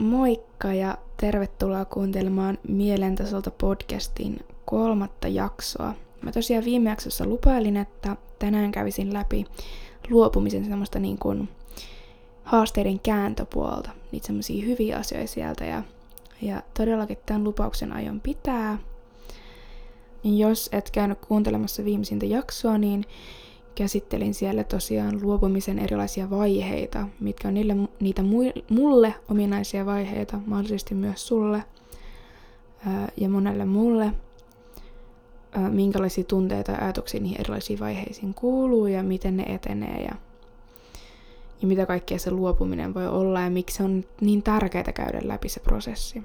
Moikka ja tervetuloa kuuntelemaan Mielentasolta podcastin kolmatta jaksoa. Mä tosiaan viime jaksossa lupailin, että tänään kävisin läpi luopumisen semmoista niin kuin haasteiden kääntöpuolta, niitä semmoisia hyviä asioita sieltä ja, ja todellakin tämän lupauksen aion pitää. Jos et käynyt kuuntelemassa viimeisintä jaksoa, niin käsittelin siellä tosiaan luopumisen erilaisia vaiheita, mitkä on niille, niitä mulle ominaisia vaiheita, mahdollisesti myös sulle ja monelle mulle, minkälaisia tunteita ja ajatuksia niihin erilaisiin vaiheisiin kuuluu ja miten ne etenee ja, ja mitä kaikkea se luopuminen voi olla ja miksi on niin tärkeää käydä läpi se prosessi.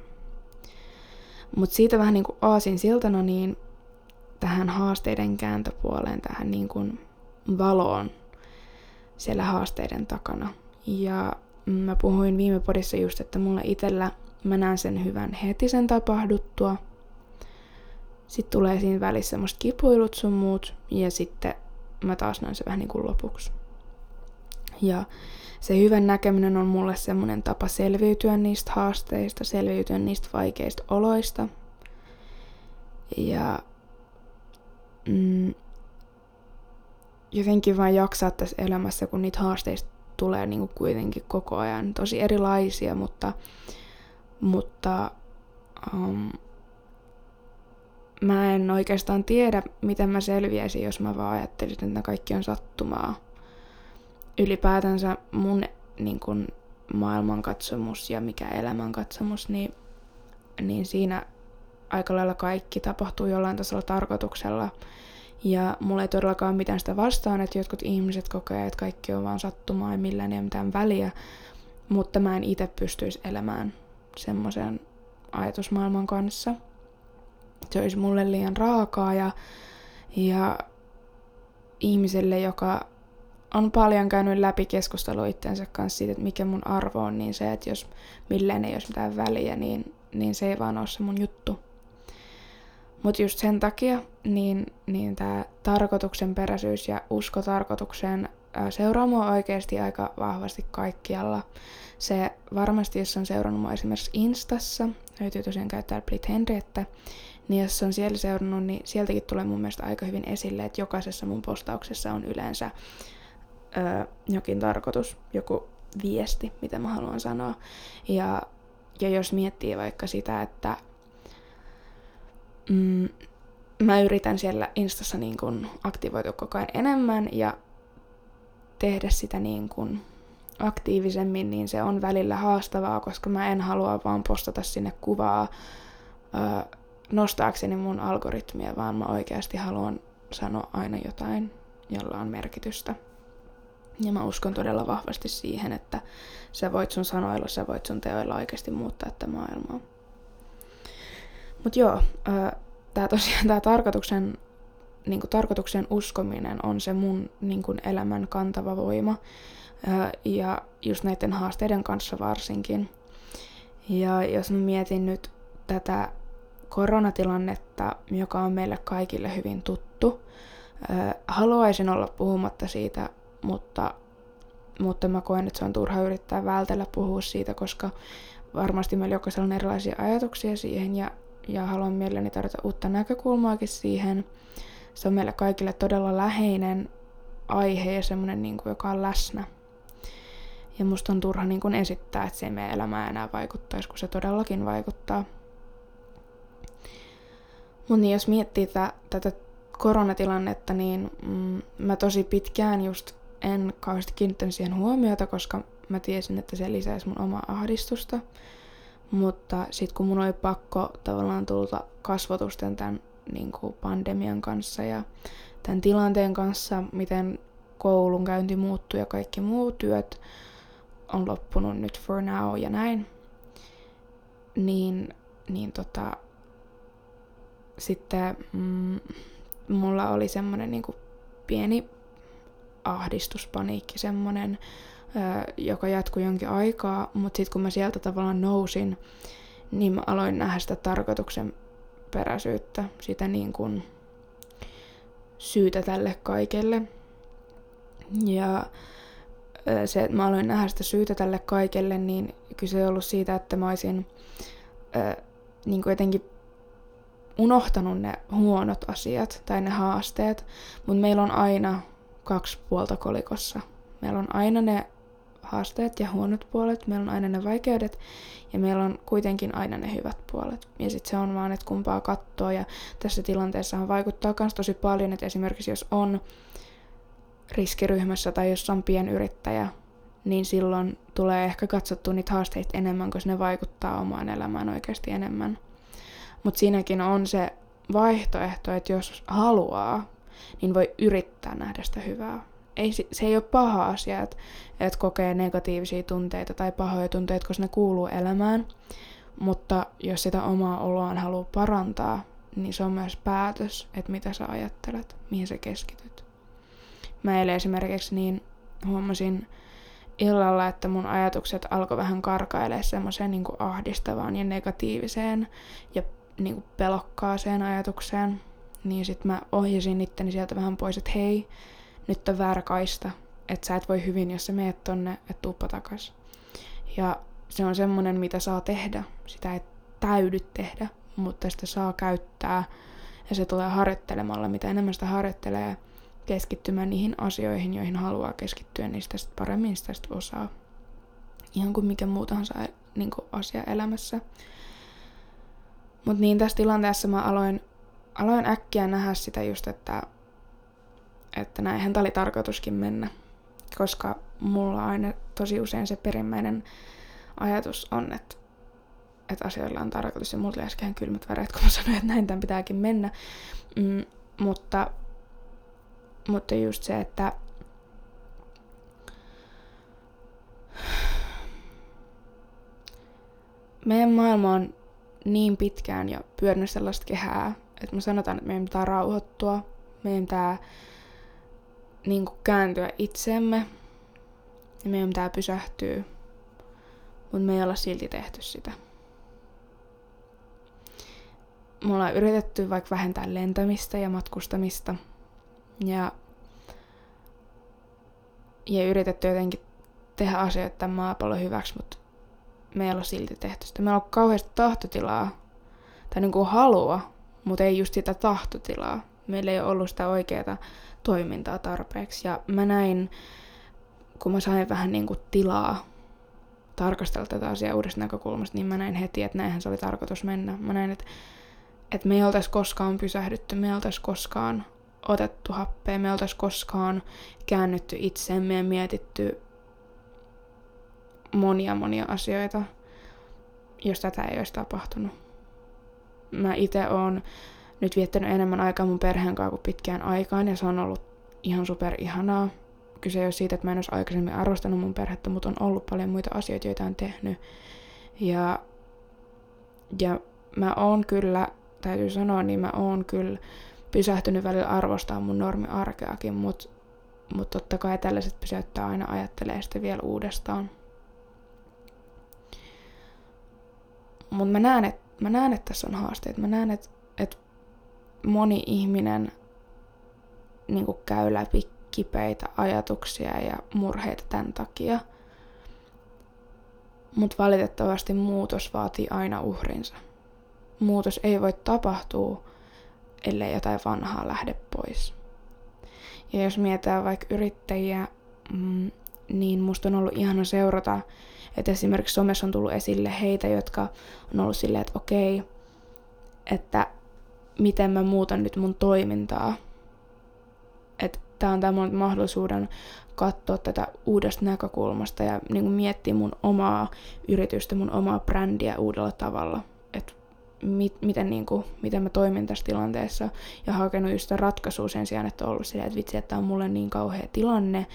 Mutta siitä vähän niin kuin aasin siltana, niin tähän haasteiden kääntöpuoleen, tähän niin kuin valoon siellä haasteiden takana. Ja mä puhuin viime podissa just, että mulla itsellä mä näen sen hyvän heti sen tapahduttua. Sitten tulee siinä välissä semmoista kipuilut sun muut, ja sitten mä taas näen se vähän niin kuin lopuksi. Ja se hyvän näkeminen on mulle semmoinen tapa selviytyä niistä haasteista, selviytyä niistä vaikeista oloista. Ja mm, jotenkin vain jaksaa tässä elämässä, kun niitä haasteista tulee niin kuitenkin koko ajan. Tosi erilaisia, mutta, mutta um, mä en oikeastaan tiedä, miten mä selviäisin, jos mä vaan ajattelisin, että kaikki on sattumaa. Ylipäätänsä mun niin kuin, maailmankatsomus ja mikä elämänkatsomus, niin, niin siinä aika lailla kaikki tapahtuu jollain tasolla tarkoituksella – ja mulla ei todellakaan ole mitään sitä vastaan, että jotkut ihmiset kokee, että kaikki on vaan sattumaa ja millään ei ole mitään väliä. Mutta mä en itse pystyisi elämään semmoisen ajatusmaailman kanssa. Se olisi mulle liian raakaa ja, ja ihmiselle, joka on paljon käynyt läpi keskustelua itsensä kanssa siitä, että mikä mun arvo on, niin se, että jos millään ei olisi mitään väliä, niin, niin se ei vaan ole se mun juttu. Mutta just sen takia niin, niin tämä tarkoituksenperäisyys ja usko tarkoitukseen seuraa mua oikeasti aika vahvasti kaikkialla. Se varmasti, jos on seurannut mua esimerkiksi Instassa, löytyy tosiaan käyttää Blit Henriettä, niin jos on siellä seurannut, niin sieltäkin tulee mun mielestä aika hyvin esille, että jokaisessa mun postauksessa on yleensä ö, jokin tarkoitus, joku viesti, mitä mä haluan sanoa. Ja, ja jos miettii vaikka sitä, että mm, mä yritän siellä Instassa niin kun aktivoitua koko ajan enemmän ja tehdä sitä niin kun aktiivisemmin, niin se on välillä haastavaa, koska mä en halua vaan postata sinne kuvaa ö, nostaakseni mun algoritmia, vaan mä oikeasti haluan sanoa aina jotain, jolla on merkitystä. Ja mä uskon todella vahvasti siihen, että sä voit sun sanoilla, sä voit sun teoilla oikeasti muuttaa tätä maailmaa. Mutta joo, tämä tosiaan tämä tarkoituksen, niin kuin tarkoituksen uskominen on se mun niin kuin elämän kantava voima. Ää, ja just näiden haasteiden kanssa varsinkin. Ja jos mä mietin nyt tätä koronatilannetta, joka on meille kaikille hyvin tuttu, ää, haluaisin olla puhumatta siitä, mutta, mutta mä koen, että se on turha yrittää vältellä puhua siitä, koska varmasti meillä jokaisella on erilaisia ajatuksia siihen ja ja haluan mielelläni tarjota uutta näkökulmaakin siihen. Se on meille kaikille todella läheinen aihe ja semmoinen, niin kuin, joka on läsnä. Ja musta on turha niin kuin esittää, että se ei meidän elämään enää vaikuttaisi, kun se todellakin vaikuttaa. Mutta niin, jos miettii tätä, tätä koronatilannetta, niin mm, mä tosi pitkään just en kauheasti kiinnittänyt siihen huomiota, koska mä tiesin, että se lisäisi mun omaa ahdistusta. Mutta sitten kun mun oli pakko tavallaan tulla kasvotusten tämän niin kuin pandemian kanssa ja tämän tilanteen kanssa, miten koulun käynti muuttui ja kaikki muut työt on loppunut nyt for now ja näin, niin, niin tota, sitten mm, mulla oli semmoinen niin pieni ahdistuspaniikki, semmoinen joka jatkui jonkin aikaa, mutta sitten kun mä sieltä tavallaan nousin, niin mä aloin nähdä sitä tarkoituksen peräisyyttä, sitä niin kuin syytä tälle kaikelle. Ja se, että mä aloin nähdä sitä syytä tälle kaikelle, niin kyse ei ollut siitä, että mä olisin ö, niin kuin jotenkin unohtanut ne huonot asiat tai ne haasteet, mutta meillä on aina kaksi puolta kolikossa. Meillä on aina ne haasteet ja huonot puolet, meillä on aina ne vaikeudet ja meillä on kuitenkin aina ne hyvät puolet. Ja sitten se on vaan, että kumpaa katsoa ja tässä tilanteessa vaikuttaa myös tosi paljon, että esimerkiksi jos on riskiryhmässä tai jos on pienyrittäjä, niin silloin tulee ehkä katsottua niitä haasteita enemmän, koska ne vaikuttaa omaan elämään oikeasti enemmän. Mutta siinäkin on se vaihtoehto, että jos haluaa, niin voi yrittää nähdä sitä hyvää. Ei, se ei ole paha asia, että, että kokee negatiivisia tunteita tai pahoja tunteita, koska ne kuuluu elämään. Mutta jos sitä omaa oloaan haluaa parantaa, niin se on myös päätös, että mitä sä ajattelet, mihin sä keskityt. Mä eilen esimerkiksi niin huomasin illalla, että mun ajatukset alkoi vähän karkailemaan semmoiseen niin ahdistavaan ja negatiiviseen ja niin kuin pelokkaaseen ajatukseen. Niin sit mä ohjasin itteni sieltä vähän pois, että hei, nyt on väärä kaista, että sä et voi hyvin, jos sä meet tonne, että tuuppa takas. Ja se on semmonen, mitä saa tehdä. Sitä ei täydy tehdä, mutta sitä saa käyttää. Ja se tulee harjoittelemalla. Mitä enemmän sitä harjoittelee, keskittymään niihin asioihin, joihin haluaa keskittyä, niin sitä paremmin sitä sit osaa. Ihan kuin mikä muu tahansa niin asia elämässä. Mutta niin tässä tilanteessa mä aloin, aloin äkkiä nähdä sitä just, että, että näinhän tämä oli tarkoituskin mennä. Koska mulla aina tosi usein se perimmäinen ajatus on, että, että asioilla on tarkoitus. Ja mulla tuli äsken kylmät väreet, kun mä sanoin, että näin tämän pitääkin mennä. Mm, mutta, mutta just se, että meidän maailma on niin pitkään jo pyörinyt sellaista kehää, että me sanotaan, että meidän pitää rauhoittua, meidän pitää niin kuin kääntyä itseemme ja meidän pitää pysähtyä, mutta me ei olla silti tehty sitä. Me ollaan yritetty vaikka vähentää lentämistä ja matkustamista ja, ja yritetty jotenkin tehdä asioita tämän maapallon hyväksi, mutta me ei olla silti tehty sitä. Meillä on kauheasti tahtotilaa, tai niin kuin halua, mutta ei just sitä tahtotilaa. Meillä ei ollut sitä oikeaa toimintaa tarpeeksi. Ja mä näin, kun mä sain vähän niin kuin tilaa tarkastella tätä asiaa uudesta näkökulmasta, niin mä näin heti, että näinhän se oli tarkoitus mennä. Mä näin, että, että me ei oltaisi koskaan pysähdytty, me ei oltaisi koskaan otettu happea, me ei oltaisi koskaan käännytty itseemme ja mietitty monia monia asioita, jos tätä ei olisi tapahtunut. Mä itse oon nyt viettänyt enemmän aikaa mun perheen kanssa kuin pitkään aikaan ja se on ollut ihan super ihanaa. Kyse ei ole siitä, että mä en olisi aikaisemmin arvostanut mun perhettä, mutta on ollut paljon muita asioita, joita on tehnyt. Ja, ja mä oon kyllä, täytyy sanoa, niin mä oon kyllä pysähtynyt välillä arvostaa mun normiarkeakin, mutta mut totta kai tällaiset pysäyttää aina ajattelee sitten vielä uudestaan. Mutta mä näen, että mä näen, että tässä on haasteet. Mä näen, että moni ihminen niin käy läpi kipeitä ajatuksia ja murheita tämän takia. Mutta valitettavasti muutos vaatii aina uhrinsa. Muutos ei voi tapahtua, ellei jotain vanhaa lähde pois. Ja jos mietitään vaikka yrittäjiä, mm, niin musta on ollut ihana seurata että esimerkiksi somessa on tullut esille heitä, jotka on ollut silleen, että okei, että miten mä muutan nyt mun toimintaa. Että tää on tämä mahdollisuuden katsoa tätä uudesta näkökulmasta ja niin kuin miettiä mun omaa yritystä, mun omaa brändiä uudella tavalla. Että mit, miten, niin kuin, miten mä toimin tässä tilanteessa ja hakenut just sitä ratkaisua sen sijaan, että on ollut silleen, että vitsi, että on mulle niin kauhea tilanne,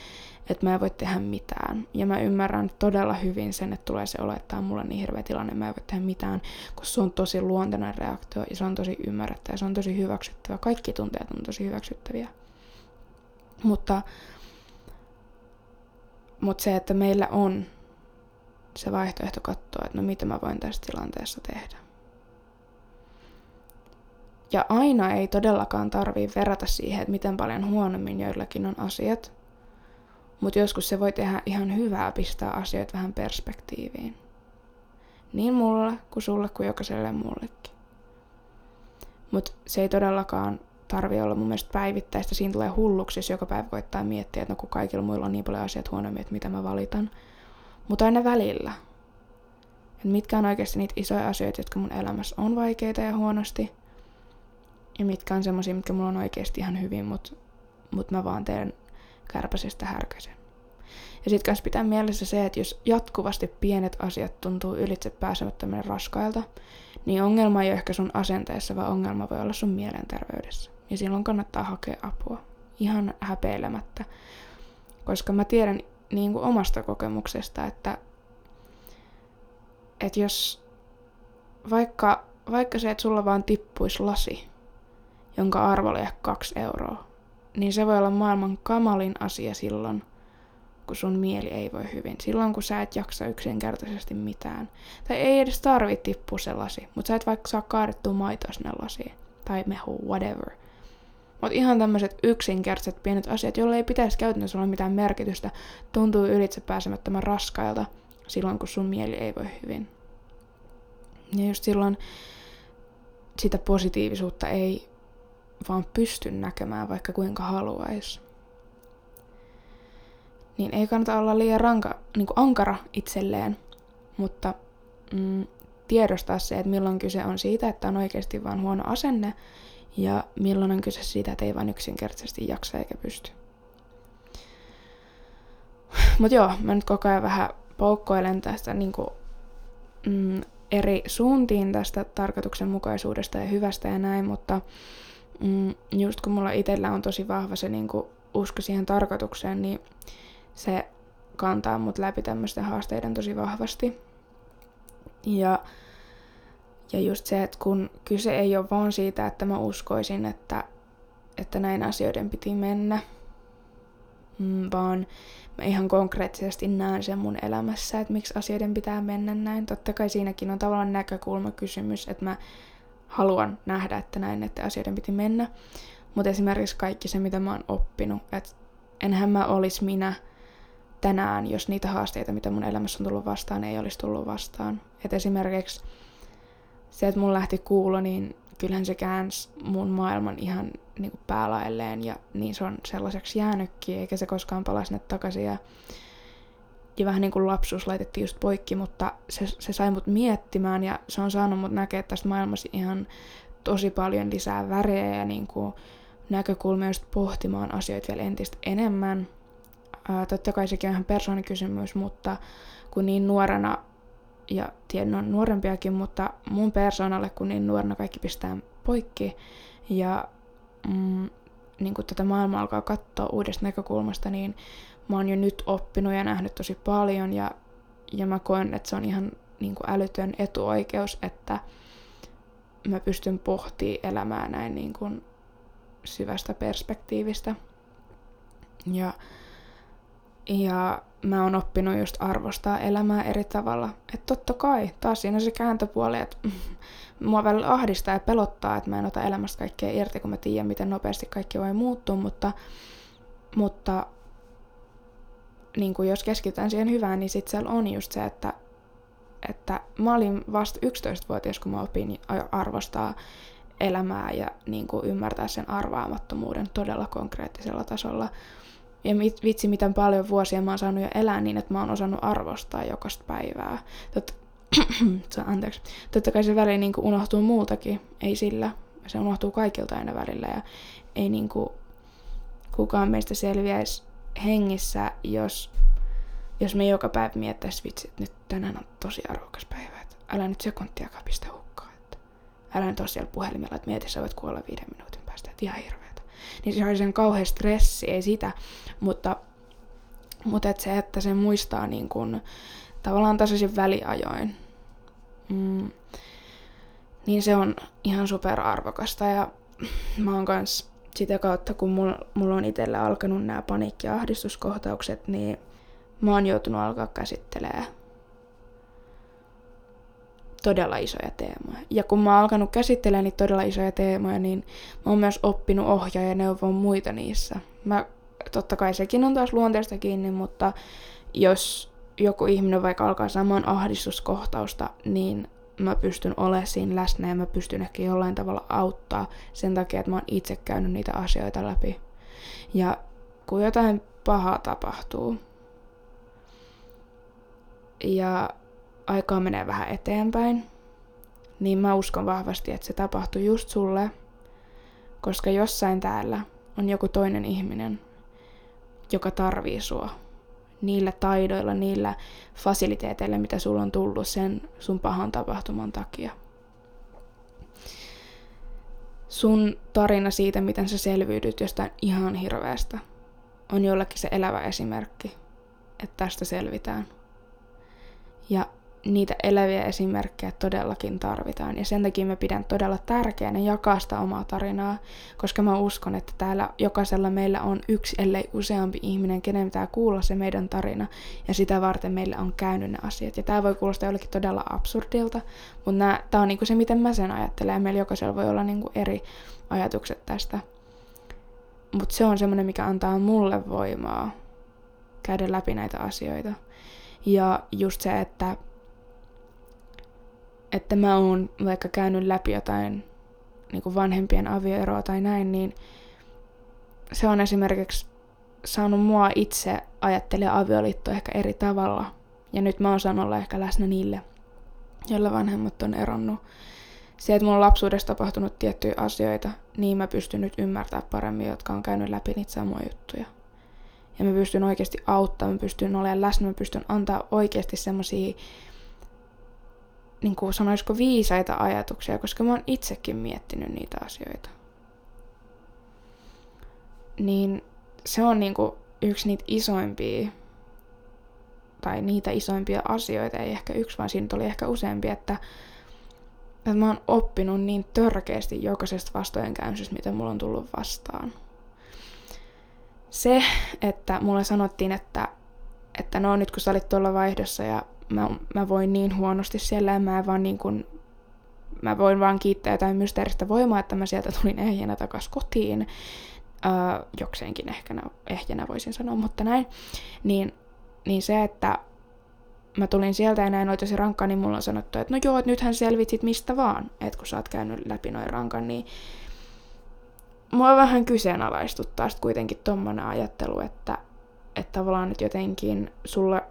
että mä en voi tehdä mitään. Ja mä ymmärrän todella hyvin sen, että tulee se olo, että on mulla niin hirveä tilanne, mä en voi tehdä mitään, koska se on tosi luontainen reaktio ja se on tosi ymmärrettävä, se on tosi hyväksyttävä. Kaikki tunteet on tosi hyväksyttäviä. Mutta, mutta se, että meillä on se vaihtoehto katsoa, että no mitä mä voin tässä tilanteessa tehdä. Ja aina ei todellakaan tarvii verrata siihen, että miten paljon huonommin joillakin on asiat, Mutta joskus se voi tehdä ihan hyvää pistää asioita vähän perspektiiviin. Niin mulle, kuin sulle, kuin jokaiselle muullekin. Mutta se ei todellakaan tarvi olla mun mielestä päivittäistä. Siinä tulee hulluksi, jos joka päivä koittaa miettiä, että no kun kaikilla muilla on niin paljon asiat huonommin, että mitä mä valitan. Mutta aina välillä. Et mitkä on oikeasti niitä isoja asioita, jotka mun elämässä on vaikeita ja huonosti. Ja mitkä on semmosia, mitkä mulla on oikeasti ihan hyvin, mutta mut mä vaan teen kärpäsestä härkäsen. Ja sit kans pitää mielessä se, että jos jatkuvasti pienet asiat tuntuu ylitse pääsemättömän raskailta, niin ongelma ei ole ehkä sun asenteessa, vaan ongelma voi olla sun mielenterveydessä. Ja silloin kannattaa hakea apua. Ihan häpeilemättä. Koska mä tiedän niin kuin omasta kokemuksesta, että, että jos vaikka, vaikka se, että sulla vaan tippuisi lasi, jonka arvo oli ehkä kaksi euroa, niin se voi olla maailman kamalin asia silloin, kun sun mieli ei voi hyvin. Silloin, kun sä et jaksa yksinkertaisesti mitään. Tai ei edes tarvi tippua se lasi, mutta sä et vaikka saa kaadettua maitoa sinne lasiin. Tai mehu, whatever. Mutta ihan tämmöiset yksinkertaiset pienet asiat, joille ei pitäisi käytännössä olla mitään merkitystä, tuntuu ylitse pääsemättömän raskailta silloin, kun sun mieli ei voi hyvin. Ja just silloin sitä positiivisuutta ei vaan pysty näkemään, vaikka kuinka haluaisi. Niin ei kannata olla liian ranka, niin kuin ankara itselleen, mutta mm, tiedostaa se, että milloin kyse on siitä, että on oikeasti vain huono asenne, ja milloin on kyse siitä, että ei vain yksinkertaisesti jaksa eikä pysty. Mutta joo, mä nyt koko ajan vähän poukkoilen tästä niin kuin, mm, eri suuntiin tästä tarkoituksenmukaisuudesta ja hyvästä ja näin, mutta mm, just kun mulla itsellä on tosi vahva se niin kuin, usko siihen tarkoitukseen, niin se kantaa mut läpi tämmöisten haasteiden tosi vahvasti. Ja ja just se, että kun kyse ei ole vaan siitä, että mä uskoisin, että, että näin asioiden piti mennä, mm, vaan mä ihan konkreettisesti näen sen mun elämässä, että miksi asioiden pitää mennä näin. Totta kai siinäkin on tavallaan näkökulmakysymys, että mä haluan nähdä, että näin, että asioiden piti mennä. Mutta esimerkiksi kaikki se, mitä mä oon oppinut, että enhän mä olisi minä tänään, jos niitä haasteita, mitä mun elämässä on tullut vastaan, ei olisi tullut vastaan. Et esimerkiksi se, että mun lähti kuulo, niin kyllähän se käänsi mun maailman ihan niin kuin ja niin se on sellaiseksi jäänytkin, eikä se koskaan pala sinne takaisin. Ja, ja vähän niin kuin lapsuus laitettiin just poikki, mutta se, se sai mut miettimään ja se on saanut mut näkeä tästä maailmassa ihan tosi paljon lisää värejä ja niin kuin näkökulmia just pohtimaan asioita vielä entistä enemmän. Ää, totta kai sekin on ihan persoonikysymys, mutta kun niin nuorena ja tiedän, on nuorempiakin, mutta mun persoonalle, kun niin nuorena kaikki pistää poikki ja mm, niin kun tätä maailmaa alkaa katsoa uudesta näkökulmasta, niin mä oon jo nyt oppinut ja nähnyt tosi paljon ja, ja mä koen, että se on ihan niin kuin älytön etuoikeus, että mä pystyn pohtimaan elämää näin niin kuin syvästä perspektiivistä. Ja, ja mä oon oppinut just arvostaa elämää eri tavalla. Että totta kai, taas siinä on se kääntöpuoli, että mua välillä ahdistaa ja pelottaa, että mä en ota elämästä kaikkea irti, kun mä tiedän, miten nopeasti kaikki voi muuttua, mutta, mutta niin kuin jos keskitytään siihen hyvään, niin sitten siellä on just se, että, että mä olin vasta 11-vuotias, kun mä opin arvostaa elämää ja niin kuin ymmärtää sen arvaamattomuuden todella konkreettisella tasolla. Ja vitsi, miten paljon vuosia mä oon saanut jo elää niin, että mä oon osannut arvostaa jokaista päivää. Tot... anteeksi. Totta kai se väli niin kuin unohtuu muultakin, ei sillä. Se unohtuu kaikilta aina välillä ja ei niin kuin kukaan meistä selviäisi hengissä, jos, jos me joka päivä miettäisi vitsi, että nyt tänään on tosi arvokas päivä. Että älä nyt sekuntiakaan pistä hukkaan. Että älä nyt ole siellä puhelimella, että mieti, sä voit kuolla viiden minuutin päästä. Että ihan hirveetä. Niin se oli sen kauhean stressi, ei sitä. Mutta, mutta et se, että se muistaa niin kun, tavallaan tasaisin väliajoin, mm, niin se on ihan superarvokasta. Ja mä oon kans sitä kautta, kun mulla, mulla on itsellä alkanut nämä paniikki- ja ahdistuskohtaukset, niin mä oon joutunut alkaa käsittelemään todella isoja teemoja. Ja kun mä oon alkanut käsittelemään niitä todella isoja teemoja, niin mä oon myös oppinut ohjaa ja neuvoa muita niissä. Mä totta kai sekin on taas luonteesta kiinni, mutta jos joku ihminen vaikka alkaa saamaan ahdistuskohtausta, niin mä pystyn olemaan siinä läsnä ja mä pystyn ehkä jollain tavalla auttaa sen takia, että mä oon itse käynyt niitä asioita läpi. Ja kun jotain pahaa tapahtuu ja aikaa menee vähän eteenpäin, niin mä uskon vahvasti, että se tapahtuu just sulle, koska jossain täällä on joku toinen ihminen, joka tarvii sua niillä taidoilla, niillä fasiliteeteilla, mitä sulla on tullut sen sun pahan tapahtuman takia. Sun tarina siitä, miten sä selviydyt jostain ihan hirveästä, on jollakin se elävä esimerkki, että tästä selvitään. Ja niitä eläviä esimerkkejä todellakin tarvitaan. Ja sen takia mä pidän todella tärkeänä jakaa sitä omaa tarinaa, koska mä uskon, että täällä jokaisella meillä on yksi, ellei useampi ihminen, kenen pitää kuulla se meidän tarina. Ja sitä varten meillä on käynyt ne asiat. Ja tämä voi kuulostaa jollekin todella absurdilta, mutta tämä on niinku se, miten mä sen ajattelen. Ja meillä jokaisella voi olla niinku eri ajatukset tästä. Mutta se on semmoinen, mikä antaa mulle voimaa käydä läpi näitä asioita. Ja just se, että että mä oon vaikka käynyt läpi jotain niin kuin vanhempien avioeroa tai näin, niin se on esimerkiksi saanut mua itse ajattelemaan avioliittoa ehkä eri tavalla. Ja nyt mä oon saanut olla ehkä läsnä niille, joilla vanhemmat on eronnut. Se, että mulla on lapsuudessa tapahtunut tiettyjä asioita, niin mä pystyn nyt ymmärtämään paremmin, jotka on käynyt läpi niitä samoja juttuja. Ja mä pystyn oikeasti auttamaan, mä pystyn olemaan läsnä, mä pystyn antaa oikeasti semmoisia niin kuin sanoisiko viisaita ajatuksia, koska mä oon itsekin miettinyt niitä asioita. Niin se on niin kuin yksi niitä isoimpia, tai niitä isoimpia asioita, ei ehkä yksi, vaan siinä tuli ehkä useampi, että, että mä oon oppinut niin törkeästi jokaisesta vastojenkäynnisestä, mitä mulla on tullut vastaan. Se, että mulle sanottiin, että, että no nyt kun sä olit tuolla vaihdossa ja mä, mä voin niin huonosti siellä mä vaan niin kuin, mä voin vaan kiittää jotain mysteeristä voimaa, että mä sieltä tulin ehjänä takas kotiin. Öö, jokseenkin ehkä ehjänä voisin sanoa, mutta näin. Niin, niin se, että mä tulin sieltä ja näin oli tosi rankkaa, niin mulla on sanottu, että no joo, että nythän selvitsit mistä vaan, että kun sä oot käynyt läpi noin rankan, niin mua vähän kyseenalaistuttaa sitten kuitenkin tommonen ajattelu, että, että tavallaan nyt jotenkin sulla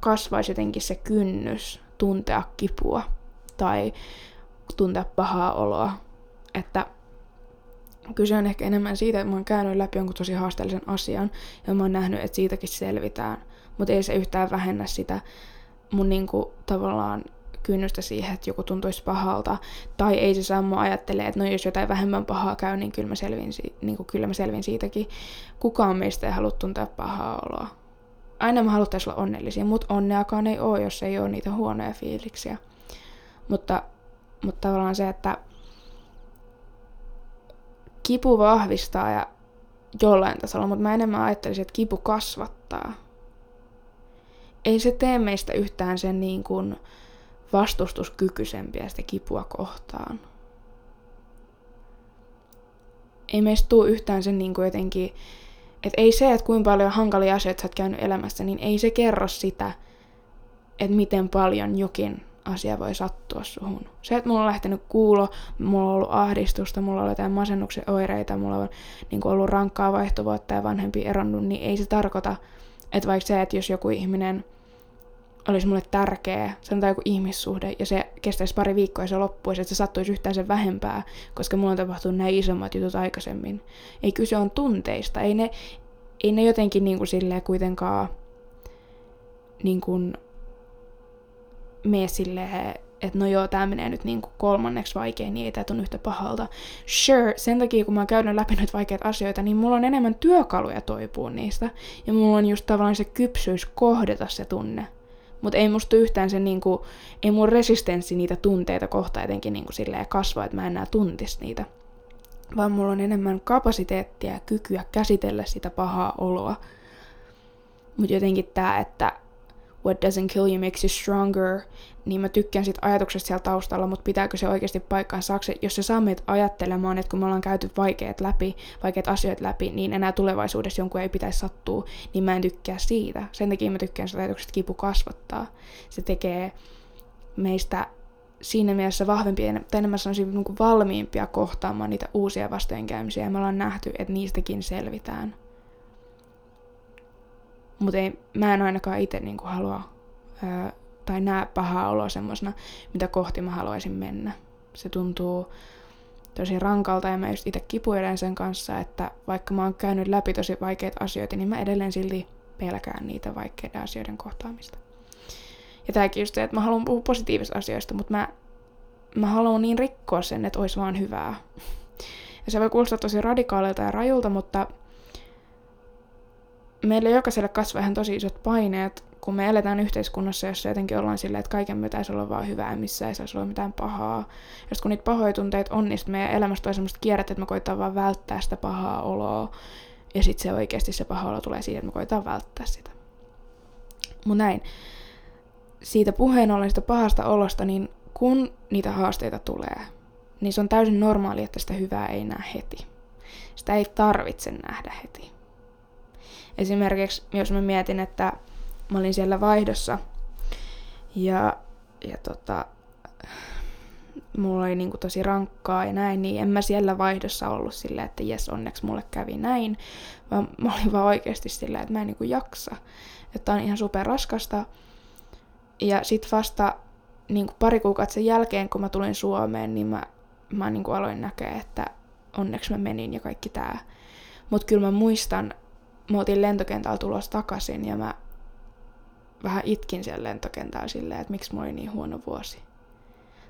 kasvaisi jotenkin se kynnys tuntea kipua tai tuntea pahaa oloa. Että kyse on ehkä enemmän siitä, että mä oon käynyt läpi jonkun tosi haasteellisen asian ja mä oon nähnyt, että siitäkin selvitään. Mutta ei se yhtään vähennä sitä mun niinku tavallaan kynnystä siihen, että joku tuntuisi pahalta. Tai ei se saa mua ajattelee, että no jos jotain vähemmän pahaa käy, niin kyllä mä selvin, niin kuin kyllä mä selvin siitäkin. Kukaan meistä ei halua tuntea pahaa oloa aina me haluttaisiin olla onnellisia, mutta onneakaan ei ole, jos ei ole niitä huonoja fiiliksiä. Mutta, mutta tavallaan se, että kipu vahvistaa ja jollain tasolla, mutta mä enemmän ajattelisin, että kipu kasvattaa. Ei se tee meistä yhtään sen niin kuin vastustuskykyisempiä sitä kipua kohtaan. Ei meistä tule yhtään sen niin kuin jotenkin et ei se, että kuinka paljon hankalia asioita sä oot käynyt elämässä, niin ei se kerro sitä, että miten paljon jokin asia voi sattua suhun. Se, että mulla on lähtenyt kuulo, mulla on ollut ahdistusta, mulla on ollut jotain masennuksen oireita, mulla on niin ollut rankkaa vaihtovuotta ja vanhempi eronnut, niin ei se tarkoita, että vaikka se, että jos joku ihminen olisi mulle tärkeä, sanotaan joku ihmissuhde, ja se kestäisi pari viikkoa ja se loppuisi, että se sattuisi yhtään sen vähempää, koska mulla on tapahtunut näin isommat jutut aikaisemmin. Ei kyse on tunteista, ei ne, ei ne jotenkin niin kuin silleen kuitenkaan niin kuin mene silleen, että no joo, tämä menee nyt niin kuin kolmanneksi vaikein, niin ei tämä tunnu yhtä pahalta. Sure, sen takia kun mä oon käynyt läpi noita vaikeita asioita, niin mulla on enemmän työkaluja toipua niistä. Ja mulla on just tavallaan se kypsyys kohdata se tunne. Mutta ei musta yhtään se niinku, ei mun resistenssi niitä tunteita kohta jotenkin niinku silleen kasvaa, että mä en enää tuntis niitä. Vaan mulla on enemmän kapasiteettia ja kykyä käsitellä sitä pahaa oloa. Mutta jotenkin tää, että what doesn't kill you makes you stronger, niin mä tykkään siitä ajatuksesta siellä taustalla, mutta pitääkö se oikeasti paikkaan saakse, jos se saa meitä ajattelemaan, että kun me ollaan käyty vaikeat läpi, vaikeat asiat läpi, niin enää tulevaisuudessa jonkun ei pitäisi sattua, niin mä en tykkää siitä. Sen takia mä tykkään sitä ajatuksesta, että kipu kasvattaa. Se tekee meistä siinä mielessä vahvempia, tai enemmän sanoisin niin valmiimpia kohtaamaan niitä uusia vastoinkäymisiä, ja me ollaan nähty, että niistäkin selvitään. Mutta mä en ainakaan itse niin halua ää, tai näe pahaa oloa semmoisena, mitä kohti mä haluaisin mennä. Se tuntuu tosi rankalta ja mä just itse kipuilen sen kanssa, että vaikka mä oon käynyt läpi tosi vaikeita asioita, niin mä edelleen silti pelkään niitä vaikeiden asioiden kohtaamista. Ja tääkin just se, että mä haluan puhua positiivisista asioista, mutta mä, mä haluan niin rikkoa sen, että olisi vaan hyvää. Ja se voi kuulostaa tosi radikaalilta ja rajulta, mutta meille jokaiselle kasvaa ihan tosi isot paineet, kun me eletään yhteiskunnassa, jossa jotenkin ollaan silleen, että kaiken pitäisi olla vaan hyvää, missä ei saisi olla mitään pahaa. Ja kun niitä pahoja tunteita on, niin meidän elämästä tulee semmoista kierrettä, että me koetaan vaan välttää sitä pahaa oloa. Ja sitten se oikeasti se paha olo tulee siitä, että me koetaan välttää sitä. Mutta näin, siitä puheen ollen sitä pahasta olosta, niin kun niitä haasteita tulee, niin se on täysin normaali, että sitä hyvää ei näe heti. Sitä ei tarvitse nähdä heti. Esimerkiksi jos mä mietin, että mä olin siellä vaihdossa ja, ja tota, mulla oli niinku tosi rankkaa ja näin, niin en mä siellä vaihdossa ollut silleen, että jes, onneksi mulle kävi näin, vaan mä olin vaan oikeasti silleen, että mä en niinku jaksa. Että on ihan super raskasta. Ja sit vasta niinku pari kuukautta sen jälkeen, kun mä tulin Suomeen, niin mä, mä niinku aloin näkeä, että onneksi mä menin ja kaikki tää. Mut kyllä mä muistan, mä otin lentokentällä tulos takaisin ja mä vähän itkin siellä lentokentällä silleen, että miksi mulla oli niin huono vuosi.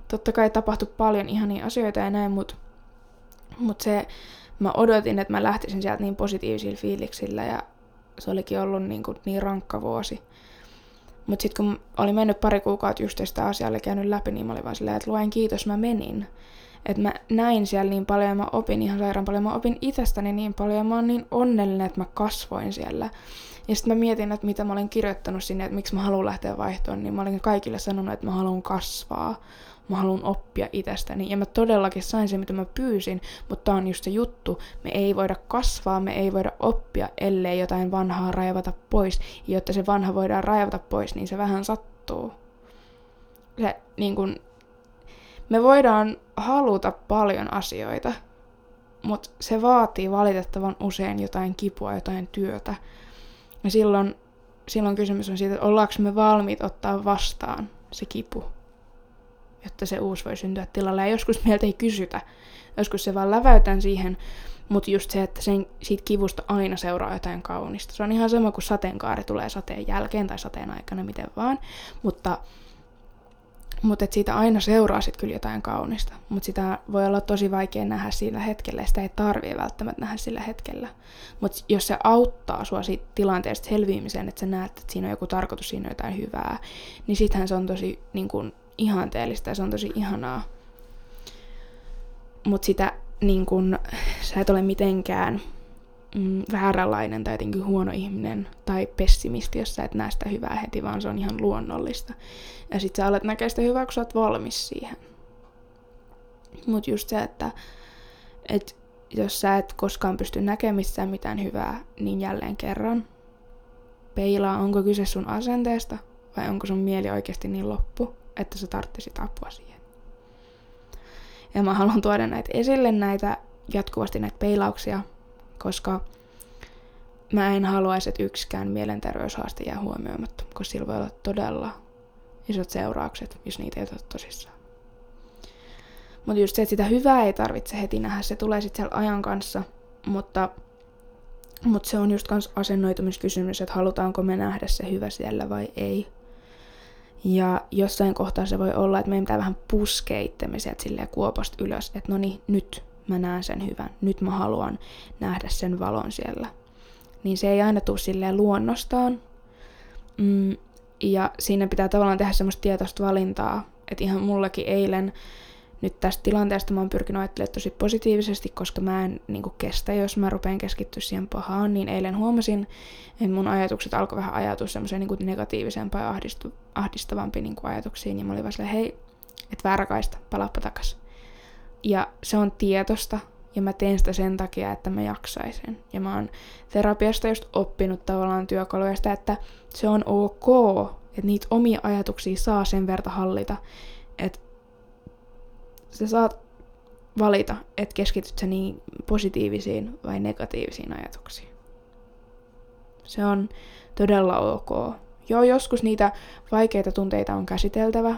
Totta kai tapahtui paljon ihania asioita ja näin, mutta mut se, mä odotin, että mä lähtisin sieltä niin positiivisilla fiiliksillä ja se olikin ollut niin, kuin niin rankka vuosi. Mutta sitten kun oli mennyt pari kuukautta just sitä asialle käynyt läpi, niin mä olin vaan silleen, että luen kiitos, mä menin. Että mä näin siellä niin paljon ja mä opin ihan sairaan paljon. Mä opin itsestäni niin paljon ja mä oon niin onnellinen, että mä kasvoin siellä. Ja sitten mä mietin, että mitä mä olin kirjoittanut sinne, että miksi mä haluan lähteä vaihtoon, niin mä olin kaikille sanonut, että mä haluan kasvaa. Mä haluan oppia itsestäni. Ja mä todellakin sain sen, mitä mä pyysin, mutta tää on just se juttu. Me ei voida kasvaa, me ei voida oppia, ellei jotain vanhaa raivata pois. Ja jotta se vanha voidaan raivata pois, niin se vähän sattuu. Se, niin kun, me voidaan haluta paljon asioita, mutta se vaatii valitettavan usein jotain kipua, jotain työtä. Ja silloin, silloin kysymys on siitä, että ollaanko me valmiit ottaa vastaan se kipu, jotta se uusi voi syntyä tilalle. Ja joskus meiltä ei kysytä, joskus se vaan läväytään siihen, mutta just se, että sen, siitä kivusta aina seuraa jotain kaunista. Se on ihan sama kuin sateenkaari tulee sateen jälkeen tai sateen aikana, miten vaan. Mutta mutta siitä aina seuraa sitten kyllä jotain kaunista. Mutta sitä voi olla tosi vaikea nähdä sillä hetkellä, ja sitä ei tarvii välttämättä nähdä sillä hetkellä. Mutta jos se auttaa sua siitä tilanteesta selviämiseen, että sä näet, että siinä on joku tarkoitus, siinä on jotain hyvää, niin sittenhän se on tosi niin kun, ihanteellista ja se on tosi ihanaa. Mutta sitä niin kun, sä et ole mitenkään mm, vääränlainen tai jotenkin huono ihminen tai pessimisti, jos sä et näe sitä hyvää heti, vaan se on ihan luonnollista. Ja sit sä alet näkee sitä hyvää, kun sä oot valmis siihen. Mut just se, että et jos sä et koskaan pysty näkemissään mitään hyvää, niin jälleen kerran peilaa, onko kyse sun asenteesta vai onko sun mieli oikeasti niin loppu, että sä tarttisit apua siihen. Ja mä haluan tuoda näitä esille, näitä jatkuvasti näitä peilauksia, koska mä en haluaisi, että yksikään mielenterveyshaaste jää huomioimatta, koska sillä voi olla todella isot seuraukset, jos niitä ei oteta tosissaan. Mutta just se, että sitä hyvää ei tarvitse heti nähdä, se tulee sitten siellä ajan kanssa, mutta, mutta se on just kans asennoitumiskysymys, että halutaanko me nähdä se hyvä siellä vai ei. Ja jossain kohtaa se voi olla, että meidän pitää vähän puskea itsemme sieltä silleen kuopasta ylös, että no niin, nyt mä näen sen hyvän, nyt mä haluan nähdä sen valon siellä. Niin se ei aina tule silleen luonnostaan. Mm, ja siinä pitää tavallaan tehdä semmoista tietoista valintaa, että ihan mullakin eilen nyt tästä tilanteesta mä oon pyrkinyt ajattelemaan tosi positiivisesti, koska mä en niin kuin, kestä, jos mä rupean keskittyä siihen pahaan, niin eilen huomasin, että mun ajatukset alkoi vähän ajatua semmoiseen niin negatiivisempaan ja ahdistu, ahdistavampiin niin ajatuksiin, niin mä olin vaan silleen, hei, et väärä kaista, palaappa takas. Ja se on tietosta, ja mä teen sitä sen takia, että mä jaksaisin. Ja mä oon terapiasta just oppinut tavallaan työkaluja sitä, että se on ok, että niitä omia ajatuksia saa sen verta hallita, että sä saat valita, että keskityt sä niin positiivisiin vai negatiivisiin ajatuksiin. Se on todella ok. Joo, joskus niitä vaikeita tunteita on käsiteltävä,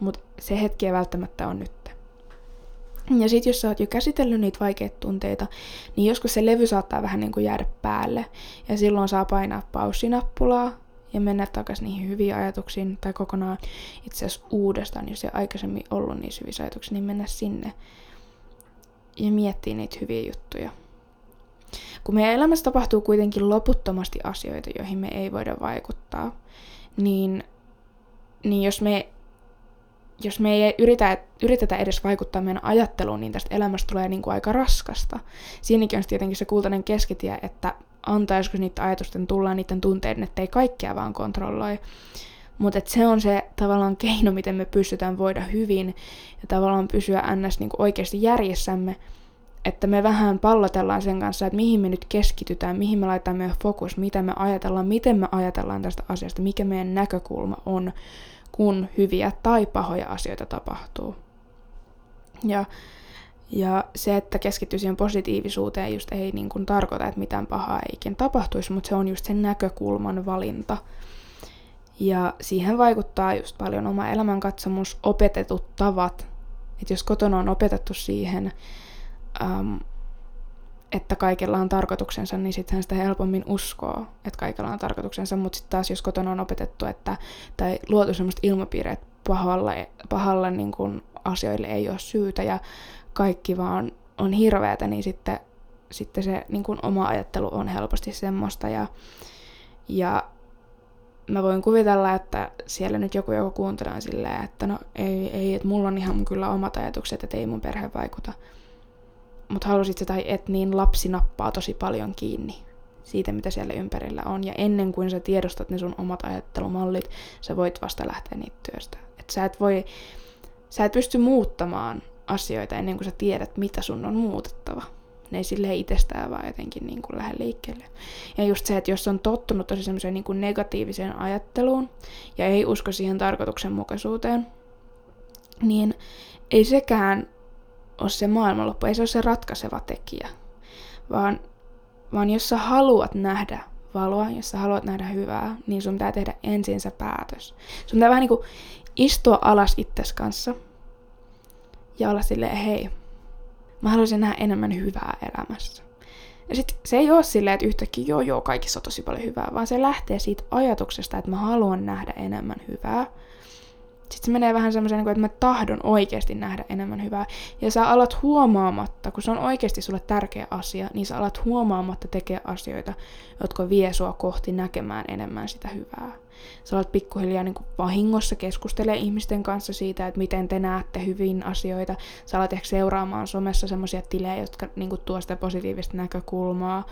mutta se hetki ei välttämättä on nyt. Ja sit jos sä oot jo käsitellyt niitä vaikeita tunteita, niin joskus se levy saattaa vähän niin kuin jäädä päälle. Ja silloin saa painaa paussinappulaa ja mennä takaisin niihin hyviin ajatuksiin, tai kokonaan itse asiassa uudestaan, jos ei aikaisemmin ollut niissä hyvissä ajatuksissa, niin mennä sinne ja miettiä niitä hyviä juttuja. Kun meidän elämässä tapahtuu kuitenkin loputtomasti asioita, joihin me ei voida vaikuttaa, niin, niin jos me jos me ei yritä, yritetä edes vaikuttaa meidän ajatteluun, niin tästä elämästä tulee niin kuin aika raskasta. Siinäkin on tietenkin se kultainen keskitie, että joskus niitä ajatusten tulla niiden tunteiden, että ei kaikkea vaan kontrolloi. Mutta se on se tavallaan keino, miten me pystytään voida hyvin ja tavallaan pysyä ns. Niin kuin oikeasti järjessämme, että me vähän pallotellaan sen kanssa, että mihin me nyt keskitytään, mihin me laitetaan meidän fokus, mitä me ajatellaan, miten me ajatellaan tästä asiasta, mikä meidän näkökulma on, kun hyviä tai pahoja asioita tapahtuu. Ja, ja se, että keskittyy siihen positiivisuuteen, just ei niin kuin tarkoita, että mitään pahaa ei ikinä tapahtuisi, mutta se on just sen näkökulman valinta. Ja siihen vaikuttaa just paljon oma elämänkatsomus, opetetut tavat. Että jos kotona on opetettu siihen, että kaikella on tarkoituksensa, niin sittenhän sitä helpommin uskoo, että kaikella on tarkoituksensa. Mutta sitten taas, jos kotona on opetettu, että, tai luotu semmoista ilmapiiriä, että pahalla, pahalla niin kun asioille ei ole syytä ja kaikki vaan on hirveätä, niin sitten, sitten se niin kun oma ajattelu on helposti semmoista. Ja, ja mä voin kuvitella, että siellä nyt joku, joku kuuntelee silleen, että no ei, ei että mulla on ihan kyllä omat ajatukset, että ei mun perhe vaikuta mutta halusit se tai et, niin lapsi nappaa tosi paljon kiinni siitä, mitä siellä ympärillä on. Ja ennen kuin sä tiedostat ne sun omat ajattelumallit, sä voit vasta lähteä niitä työstä. Et sä et voi, sä et pysty muuttamaan asioita ennen kuin sä tiedät, mitä sun on muutettava. Ne ei silleen itsestään vaan jotenkin niin kuin lähde liikkeelle. Ja just se, että jos on tottunut tosi semmoiseen niin kuin negatiiviseen ajatteluun ja ei usko siihen tarkoituksenmukaisuuteen, niin ei sekään ole se maailmanloppu, ei se ole se ratkaiseva tekijä, vaan, vaan jos sä haluat nähdä valoa, jos sä haluat nähdä hyvää, niin sun pitää tehdä ensin se päätös. Sun pitää vähän niin kuin istua alas itses kanssa ja olla silleen, hei, mä haluaisin nähdä enemmän hyvää elämässä. Ja sit se ei ole silleen, että yhtäkkiä joo joo, kaikissa on tosi paljon hyvää, vaan se lähtee siitä ajatuksesta, että mä haluan nähdä enemmän hyvää. Sitten se menee vähän semmoiseen, että mä tahdon oikeasti nähdä enemmän hyvää. Ja sä alat huomaamatta, kun se on oikeasti sulle tärkeä asia, niin sä alat huomaamatta tekemään asioita, jotka vie sua kohti näkemään enemmän sitä hyvää. Sä alat pikkuhiljaa niin vahingossa keskustelee ihmisten kanssa siitä, että miten te näette hyvin asioita. Sä alat ehkä seuraamaan somessa semmoisia tilejä, jotka niin tuo sitä positiivista näkökulmaa.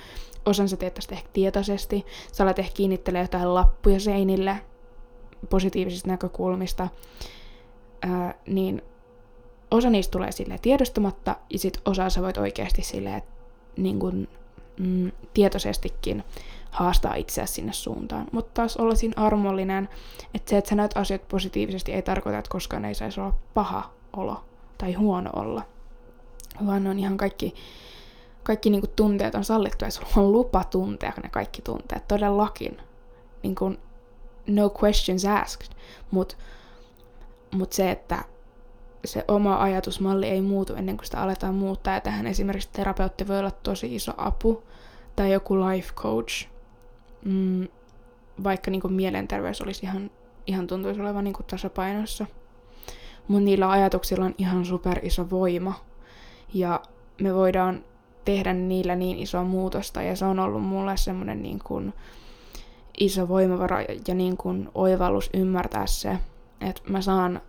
Osan sä teet tästä ehkä tietoisesti. Sä alat ehkä kiinnittelee jotain lappuja seinille, positiivisista näkökulmista, ää, niin osa niistä tulee sille tiedostamatta, ja sitten osa sä voit oikeasti sille niin kun, mm, tietoisestikin haastaa itseäsi sinne suuntaan. Mutta taas olla siinä armollinen, että se, että sä näet asiat positiivisesti, ei tarkoita, että koskaan ei saisi olla paha olo tai huono olla. Vaan on ihan kaikki, kaikki niin tunteet on sallittu ja sulla on lupa tuntea ne kaikki tunteet todellakin. Niin kun, no questions asked, mutta mut se, että se oma ajatusmalli ei muutu ennen kuin sitä aletaan muuttaa, ja tähän esimerkiksi terapeutti voi olla tosi iso apu, tai joku life coach, mm, vaikka niin mielenterveys olisi ihan, ihan tuntuisi olevan niin tasapainossa. Mutta niillä ajatuksilla on ihan super iso voima, ja me voidaan tehdä niillä niin isoa muutosta, ja se on ollut mulle semmoinen niin kuin, iso voimavara ja niin kuin oivallus ymmärtää se, että mä saan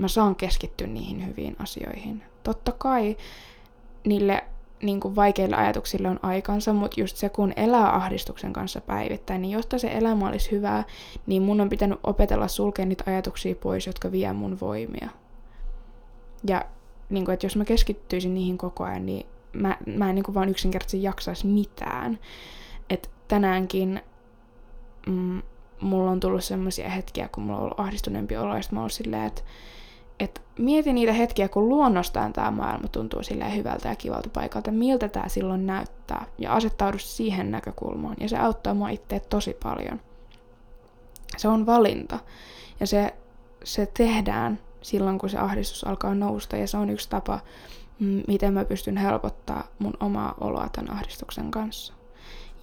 mä saan keskittyä niihin hyviin asioihin. Totta kai niille niin kuin vaikeille ajatuksille on aikansa, mutta just se, kun elää ahdistuksen kanssa päivittäin, niin jotta se elämä olisi hyvää, niin mun on pitänyt opetella sulkea niitä ajatuksia pois, jotka vie mun voimia. Ja niin kuin, että jos mä keskittyisin niihin koko ajan, niin mä, mä en niin kuin vaan yksinkertaisesti jaksaisi mitään. Et tänäänkin mm, mulla on tullut semmoisia hetkiä, kun mulla on ollut ahdistuneempi olo, ja mä oon silleen, että et mieti niitä hetkiä, kun luonnostaan tämä maailma tuntuu silleen hyvältä ja kivalta paikalta, miltä tämä silloin näyttää, ja asettaudu siihen näkökulmaan, ja se auttaa mua itse tosi paljon. Se on valinta, ja se, se tehdään silloin, kun se ahdistus alkaa nousta, ja se on yksi tapa, miten mä pystyn helpottaa mun omaa oloa tämän ahdistuksen kanssa.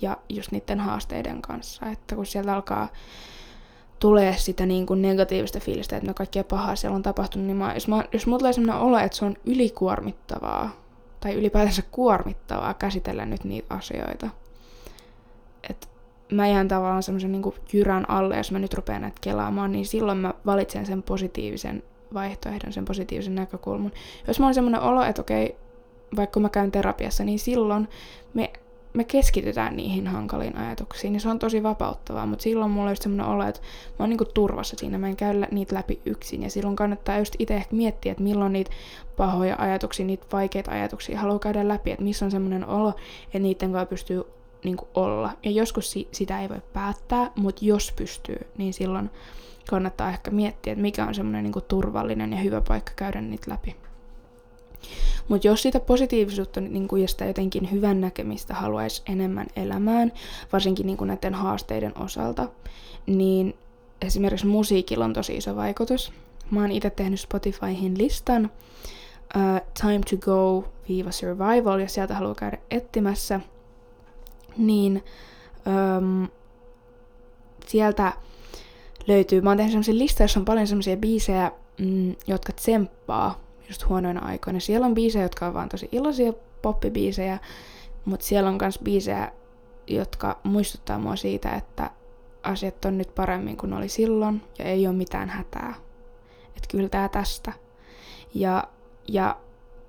Ja just niiden haasteiden kanssa, että kun sieltä alkaa tulee sitä niin kuin negatiivista fiilistä, että no kaikkea pahaa siellä on tapahtunut, niin mä, jos, mä, jos mulla tulee sellainen olo, että se on ylikuormittavaa, tai ylipäätänsä kuormittavaa käsitellä nyt niitä asioita, että mä jään tavallaan semmoisen niin jyrän alle, jos mä nyt rupean näitä kelaamaan, niin silloin mä valitsen sen positiivisen vaihtoehdon, sen positiivisen näkökulman. Jos mä on semmoinen olo, että okei, vaikka mä käyn terapiassa, niin silloin me me keskitytään niihin hankaliin ajatuksiin, niin se on tosi vapauttavaa, mutta silloin mulla on just semmoinen olo, että mä oon niinku turvassa siinä, mä en käy niitä läpi yksin, ja silloin kannattaa just itse ehkä miettiä, että milloin niitä pahoja ajatuksia, niitä vaikeita ajatuksia haluaa käydä läpi, että missä on semmoinen olo, että niiden kanssa pystyy niinku olla. Ja joskus si- sitä ei voi päättää, mutta jos pystyy, niin silloin kannattaa ehkä miettiä, että mikä on semmoinen niinku turvallinen ja hyvä paikka käydä niitä läpi. Mutta jos sitä positiivisuutta niin kuin, ja sitä jotenkin hyvän näkemistä haluaisi enemmän elämään, varsinkin niin kuin näiden haasteiden osalta, niin esimerkiksi musiikilla on tosi iso vaikutus. Mä oon itse tehnyt Spotifyhin listan uh, Time to Go viiva Survival, ja sieltä haluaa käydä etsimässä, niin um, sieltä löytyy, mä oon tehnyt sellaisen listan, jossa on paljon sellaisia biisejä, mm, jotka tsemppaa just huonoina aikoina. Siellä on biisejä, jotka on vaan tosi iloisia poppibiisejä, mutta siellä on myös biisejä, jotka muistuttaa mua siitä, että asiat on nyt paremmin kuin oli silloin ja ei ole mitään hätää. Että kyllä tää tästä. Ja, ja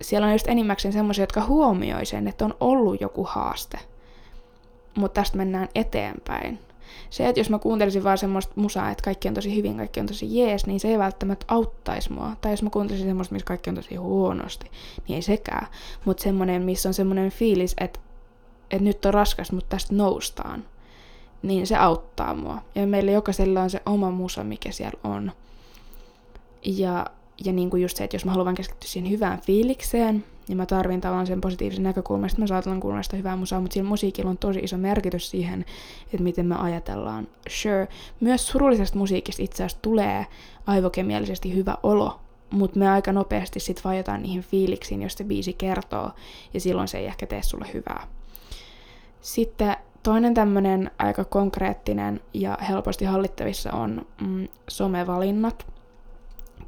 siellä on just enimmäkseen semmoisia, jotka huomioi sen, että on ollut joku haaste. Mutta tästä mennään eteenpäin se, että jos mä kuuntelisin vaan semmoista musaa, että kaikki on tosi hyvin, kaikki on tosi jees, niin se ei välttämättä auttaisi mua. Tai jos mä kuuntelisin semmoista, missä kaikki on tosi huonosti, niin ei sekään. Mutta semmoinen, missä on semmoinen fiilis, että, että nyt on raskas, mutta tästä noustaan, niin se auttaa mua. Ja meillä jokaisella on se oma musa, mikä siellä on. Ja, ja niin kuin just se, että jos mä haluan keskittyä siihen hyvään fiilikseen, niin mä tarvin tavallaan sen positiivisen näkökulman, että mä saatan kuunnella sitä hyvää musaa, mutta sillä musiikilla on tosi iso merkitys siihen, että miten me ajatellaan. Sure, myös surullisesta musiikista itse asiassa tulee aivokemiallisesti hyvä olo, mutta me aika nopeasti sit vajotaan niihin fiiliksiin, jos se biisi kertoo, ja silloin se ei ehkä tee sulle hyvää. Sitten toinen tämmöinen aika konkreettinen ja helposti hallittavissa on mm, somevalinnat.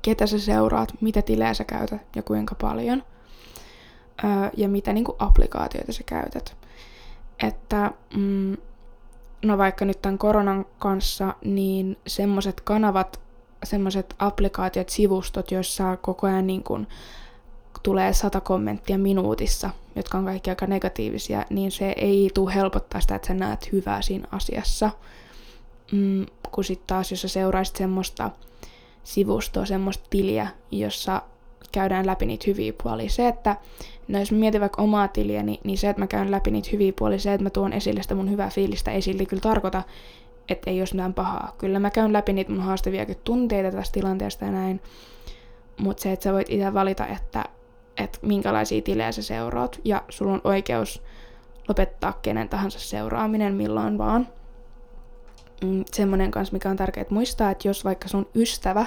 Ketä sä seuraat, mitä tilejä sä käytät ja kuinka paljon ja mitä niin kuin applikaatioita sä käytät. Että mm, no vaikka nyt tämän koronan kanssa, niin semmoiset kanavat, semmoiset applikaatiot, sivustot, joissa koko ajan niin kuin tulee sata kommenttia minuutissa, jotka on kaikki aika negatiivisia, niin se ei tule helpottaa sitä, että sä näet hyvää siinä asiassa. Mm, kun sitten taas, jos sä seuraisit semmoista sivustoa, semmoista tiliä, jossa käydään läpi niitä hyviä puolia. Se, että no jos mietin vaikka omaa tiliä, niin, niin se, että mä käyn läpi niitä hyviä puolia, se, että mä tuon esille sitä mun hyvää fiilistä, ei silti kyllä tarkoita, että ei olisi mitään pahaa. Kyllä mä käyn läpi niitä mun haastaviakin tunteita tästä tilanteesta ja näin, mutta se, että sä voit itse valita, että, että minkälaisia tilejä sä seuraat, ja sulla on oikeus lopettaa kenen tahansa seuraaminen milloin vaan. Mm, semmoinen kanssa, mikä on tärkeää muistaa, että jos vaikka sun ystävä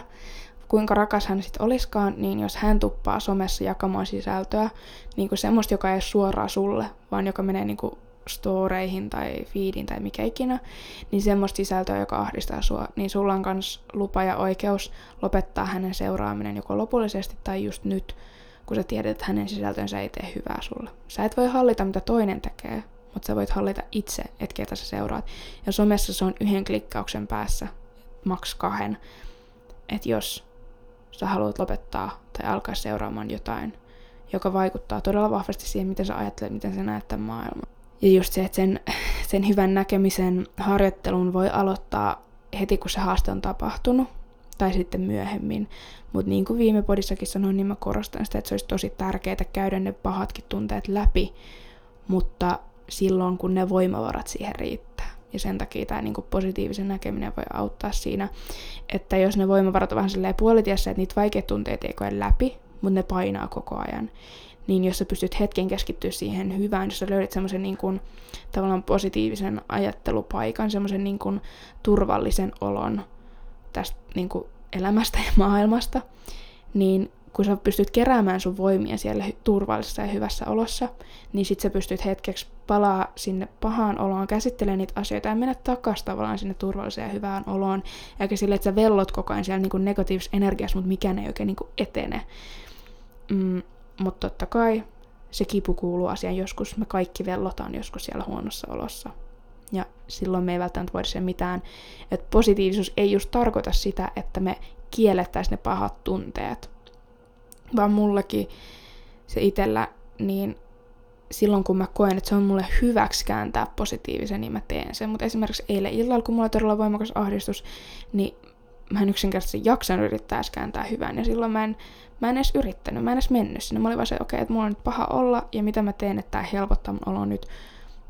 kuinka rakas hän sitten oliskaan, niin jos hän tuppaa somessa jakamaan sisältöä, niin kuin semmoista, joka ei ole suoraan sulle, vaan joka menee niin kuin storeihin tai feediin tai mikä ikinä, niin semmoista sisältöä, joka ahdistaa sua, niin sulla on myös lupa ja oikeus lopettaa hänen seuraaminen joko lopullisesti tai just nyt, kun sä tiedät, että hänen sisältönsä ei tee hyvää sulle. Sä et voi hallita, mitä toinen tekee, mutta sä voit hallita itse, että ketä sä seuraat. Ja somessa se on yhden klikkauksen päässä, maks kahden. Että jos sä haluat lopettaa tai alkaa seuraamaan jotain, joka vaikuttaa todella vahvasti siihen, miten sä ajattelet, miten sä näet tämän maailman. Ja just se, että sen, sen hyvän näkemisen harjoittelun voi aloittaa heti, kun se haaste on tapahtunut, tai sitten myöhemmin. Mutta niin kuin viime podissakin sanoin, niin mä korostan sitä, että se olisi tosi tärkeää käydä ne pahatkin tunteet läpi, mutta silloin, kun ne voimavarat siihen riittää. Ja sen takia tämä niinku positiivisen näkeminen voi auttaa siinä, että jos ne voimavarat on vähän silleen puolitiessä, että niitä vaikeat tunteet ei koe läpi, mutta ne painaa koko ajan, niin jos sä pystyt hetken keskittyä siihen hyvään, jos sä löydät semmoisen niin kuin, tavallaan positiivisen ajattelupaikan, semmoisen niin kuin, turvallisen olon tästä niin kuin, elämästä ja maailmasta, niin kun sä pystyt keräämään sun voimia siellä turvallisessa ja hyvässä olossa, niin sit sä pystyt hetkeksi palaa sinne pahaan oloon, käsittelemään niitä asioita ja mennä takaisin tavallaan sinne turvalliseen ja hyvään oloon, eikä sille, että sä vellot koko ajan siellä niin negatiivisessa energiassa, mutta mikään ei oikein niin etene. Mm, mutta totta kai se kipu kuuluu asiaan joskus, me kaikki vellotaan joskus siellä huonossa olossa. Ja silloin me ei välttämättä voida sen mitään. Että positiivisuus ei just tarkoita sitä, että me kiellettäisiin ne pahat tunteet, vaan mullakin se itellä, niin silloin kun mä koen, että se on mulle hyväksi kääntää positiivisen, niin mä teen sen. Mutta esimerkiksi eilen illalla, kun mulla oli todella voimakas ahdistus, niin mä en yksinkertaisesti jaksanut yrittää edes kääntää hyvän. Ja silloin mä en, mä en edes yrittänyt, mä en edes mennyt sinne. Mä olin vaan se, okei, okay, että mulla on nyt paha olla, ja mitä mä teen, että tämä helpottaa mun oloa nyt.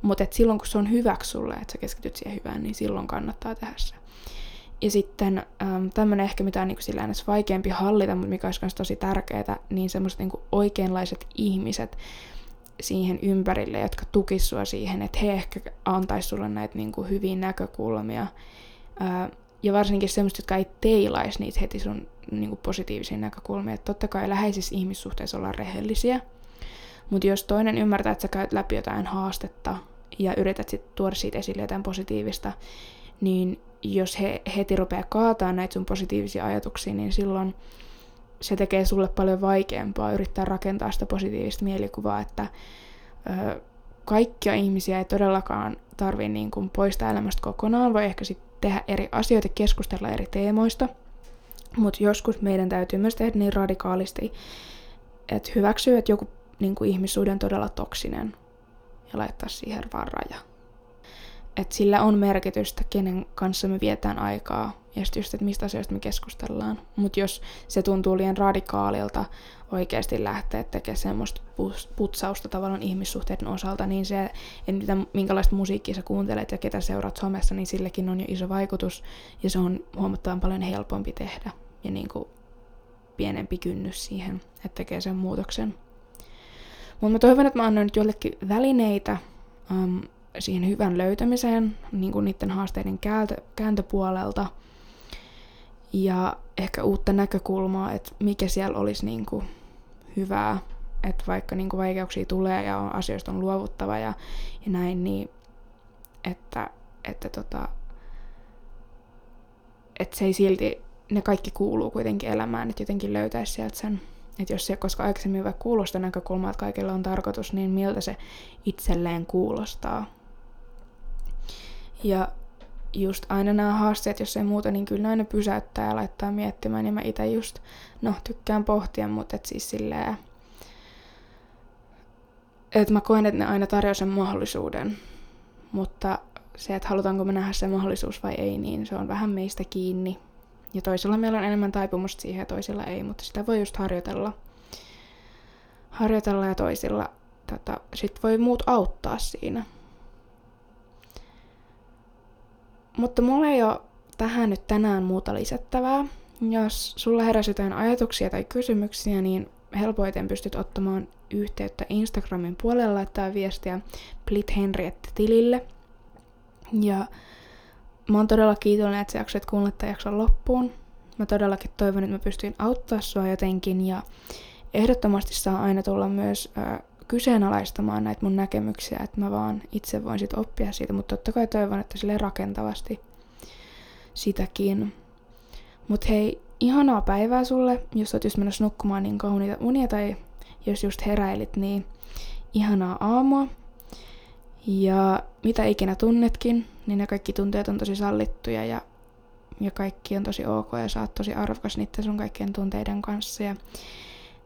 Mutta silloin kun se on hyväksi sulle, että sä keskityt siihen hyvään, niin silloin kannattaa tehdä se. Ja sitten ähm, tämmöinen ehkä mitä on niin sillä vaikeampi hallita, mutta mikä olisi myös tosi tärkeää, niin semmoiset niin oikeanlaiset ihmiset siihen ympärille, jotka tukisivat sua siihen, että he ehkä antaisi sulle näitä niin kuin hyviä näkökulmia. Äh, ja varsinkin semmoista, jotka ei teilaisi niitä heti sun niin kuin positiivisia näkökulmia. Että totta kai läheisissä ihmissuhteissa ollaan rehellisiä, mutta jos toinen ymmärtää, että sä käyt läpi jotain haastetta ja yrität sitten tuoda siitä esille jotain positiivista, niin jos he heti rupeaa kaataa näitä sun positiivisia ajatuksia, niin silloin se tekee sulle paljon vaikeampaa yrittää rakentaa sitä positiivista mielikuvaa, että ö, kaikkia ihmisiä ei todellakaan tarvitse niin kuin poistaa elämästä kokonaan, voi ehkä sitten tehdä eri asioita, keskustella eri teemoista, mutta joskus meidän täytyy myös tehdä niin radikaalisti, että hyväksyy, että joku niin kuin ihmissuhde on todella toksinen ja laittaa siihen vaan raja että sillä on merkitystä, kenen kanssa me vietään aikaa ja sitten just, että mistä asioista me keskustellaan. Mutta jos se tuntuu liian radikaalilta oikeasti lähteä tekemään semmoista putsausta tavallaan ihmissuhteiden osalta, niin se, että mitä, minkälaista musiikkia sä kuuntelet ja ketä seuraat somessa, niin silläkin on jo iso vaikutus ja se on huomattavan paljon helpompi tehdä ja niin kuin pienempi kynnys siihen, että tekee sen muutoksen. Mutta mä toivon, että mä annan nyt jollekin välineitä um, siihen hyvän löytämiseen niin kuin niiden haasteiden kääntö, kääntöpuolelta ja ehkä uutta näkökulmaa, että mikä siellä olisi niin kuin hyvää, että vaikka niin kuin vaikeuksia tulee ja on, asioista on luovuttava ja, ja näin, niin että, että, tota, että se ei silti, ne kaikki kuuluu kuitenkin elämään, että jotenkin löytäisi sieltä sen että jos se, koska aikaisemmin vaikka kuulostaa näkökulmaa, että kaikilla on tarkoitus, niin miltä se itselleen kuulostaa. Ja just aina nämä haasteet, jos ei muuta, niin kyllä aina pysäyttää ja laittaa miettimään. Ja mä itse just, no tykkään pohtia, mutta et siis silleen, että mä koen, että ne aina tarjoaa sen mahdollisuuden. Mutta se, että halutaanko me nähdä se mahdollisuus vai ei, niin se on vähän meistä kiinni. Ja toisella meillä on enemmän taipumusta siihen ja toisilla ei, mutta sitä voi just harjoitella. Harjoitella ja toisilla tota, sit voi muut auttaa siinä. Mutta mulla ei ole tähän nyt tänään muuta lisättävää. Jos sulla heräsi jotain ajatuksia tai kysymyksiä, niin helpoiten pystyt ottamaan yhteyttä Instagramin puolella laittaa viestiä Plit tilille. Ja mä oon todella kiitollinen, että sä jaksoit kuunnella tämän jakson loppuun. Mä todellakin toivon, että mä pystyin auttaa sua jotenkin ja ehdottomasti saa aina tulla myös äh, kyseenalaistamaan näitä mun näkemyksiä, että mä vaan itse voin sit oppia siitä, mutta totta kai toivon, että sille rakentavasti sitäkin. Mut hei, ihanaa päivää sulle, jos oot just menossa nukkumaan niin kauniita unia tai jos just heräilit, niin ihanaa aamua. Ja mitä ikinä tunnetkin, niin ne kaikki tunteet on tosi sallittuja ja ja kaikki on tosi ok ja sä oot tosi arvokas niiden sun kaikkien tunteiden kanssa. Ja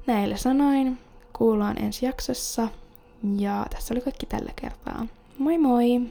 näillä sanoin kuullaan ensi jaksossa. Ja tässä oli kaikki tällä kertaa. Moi moi!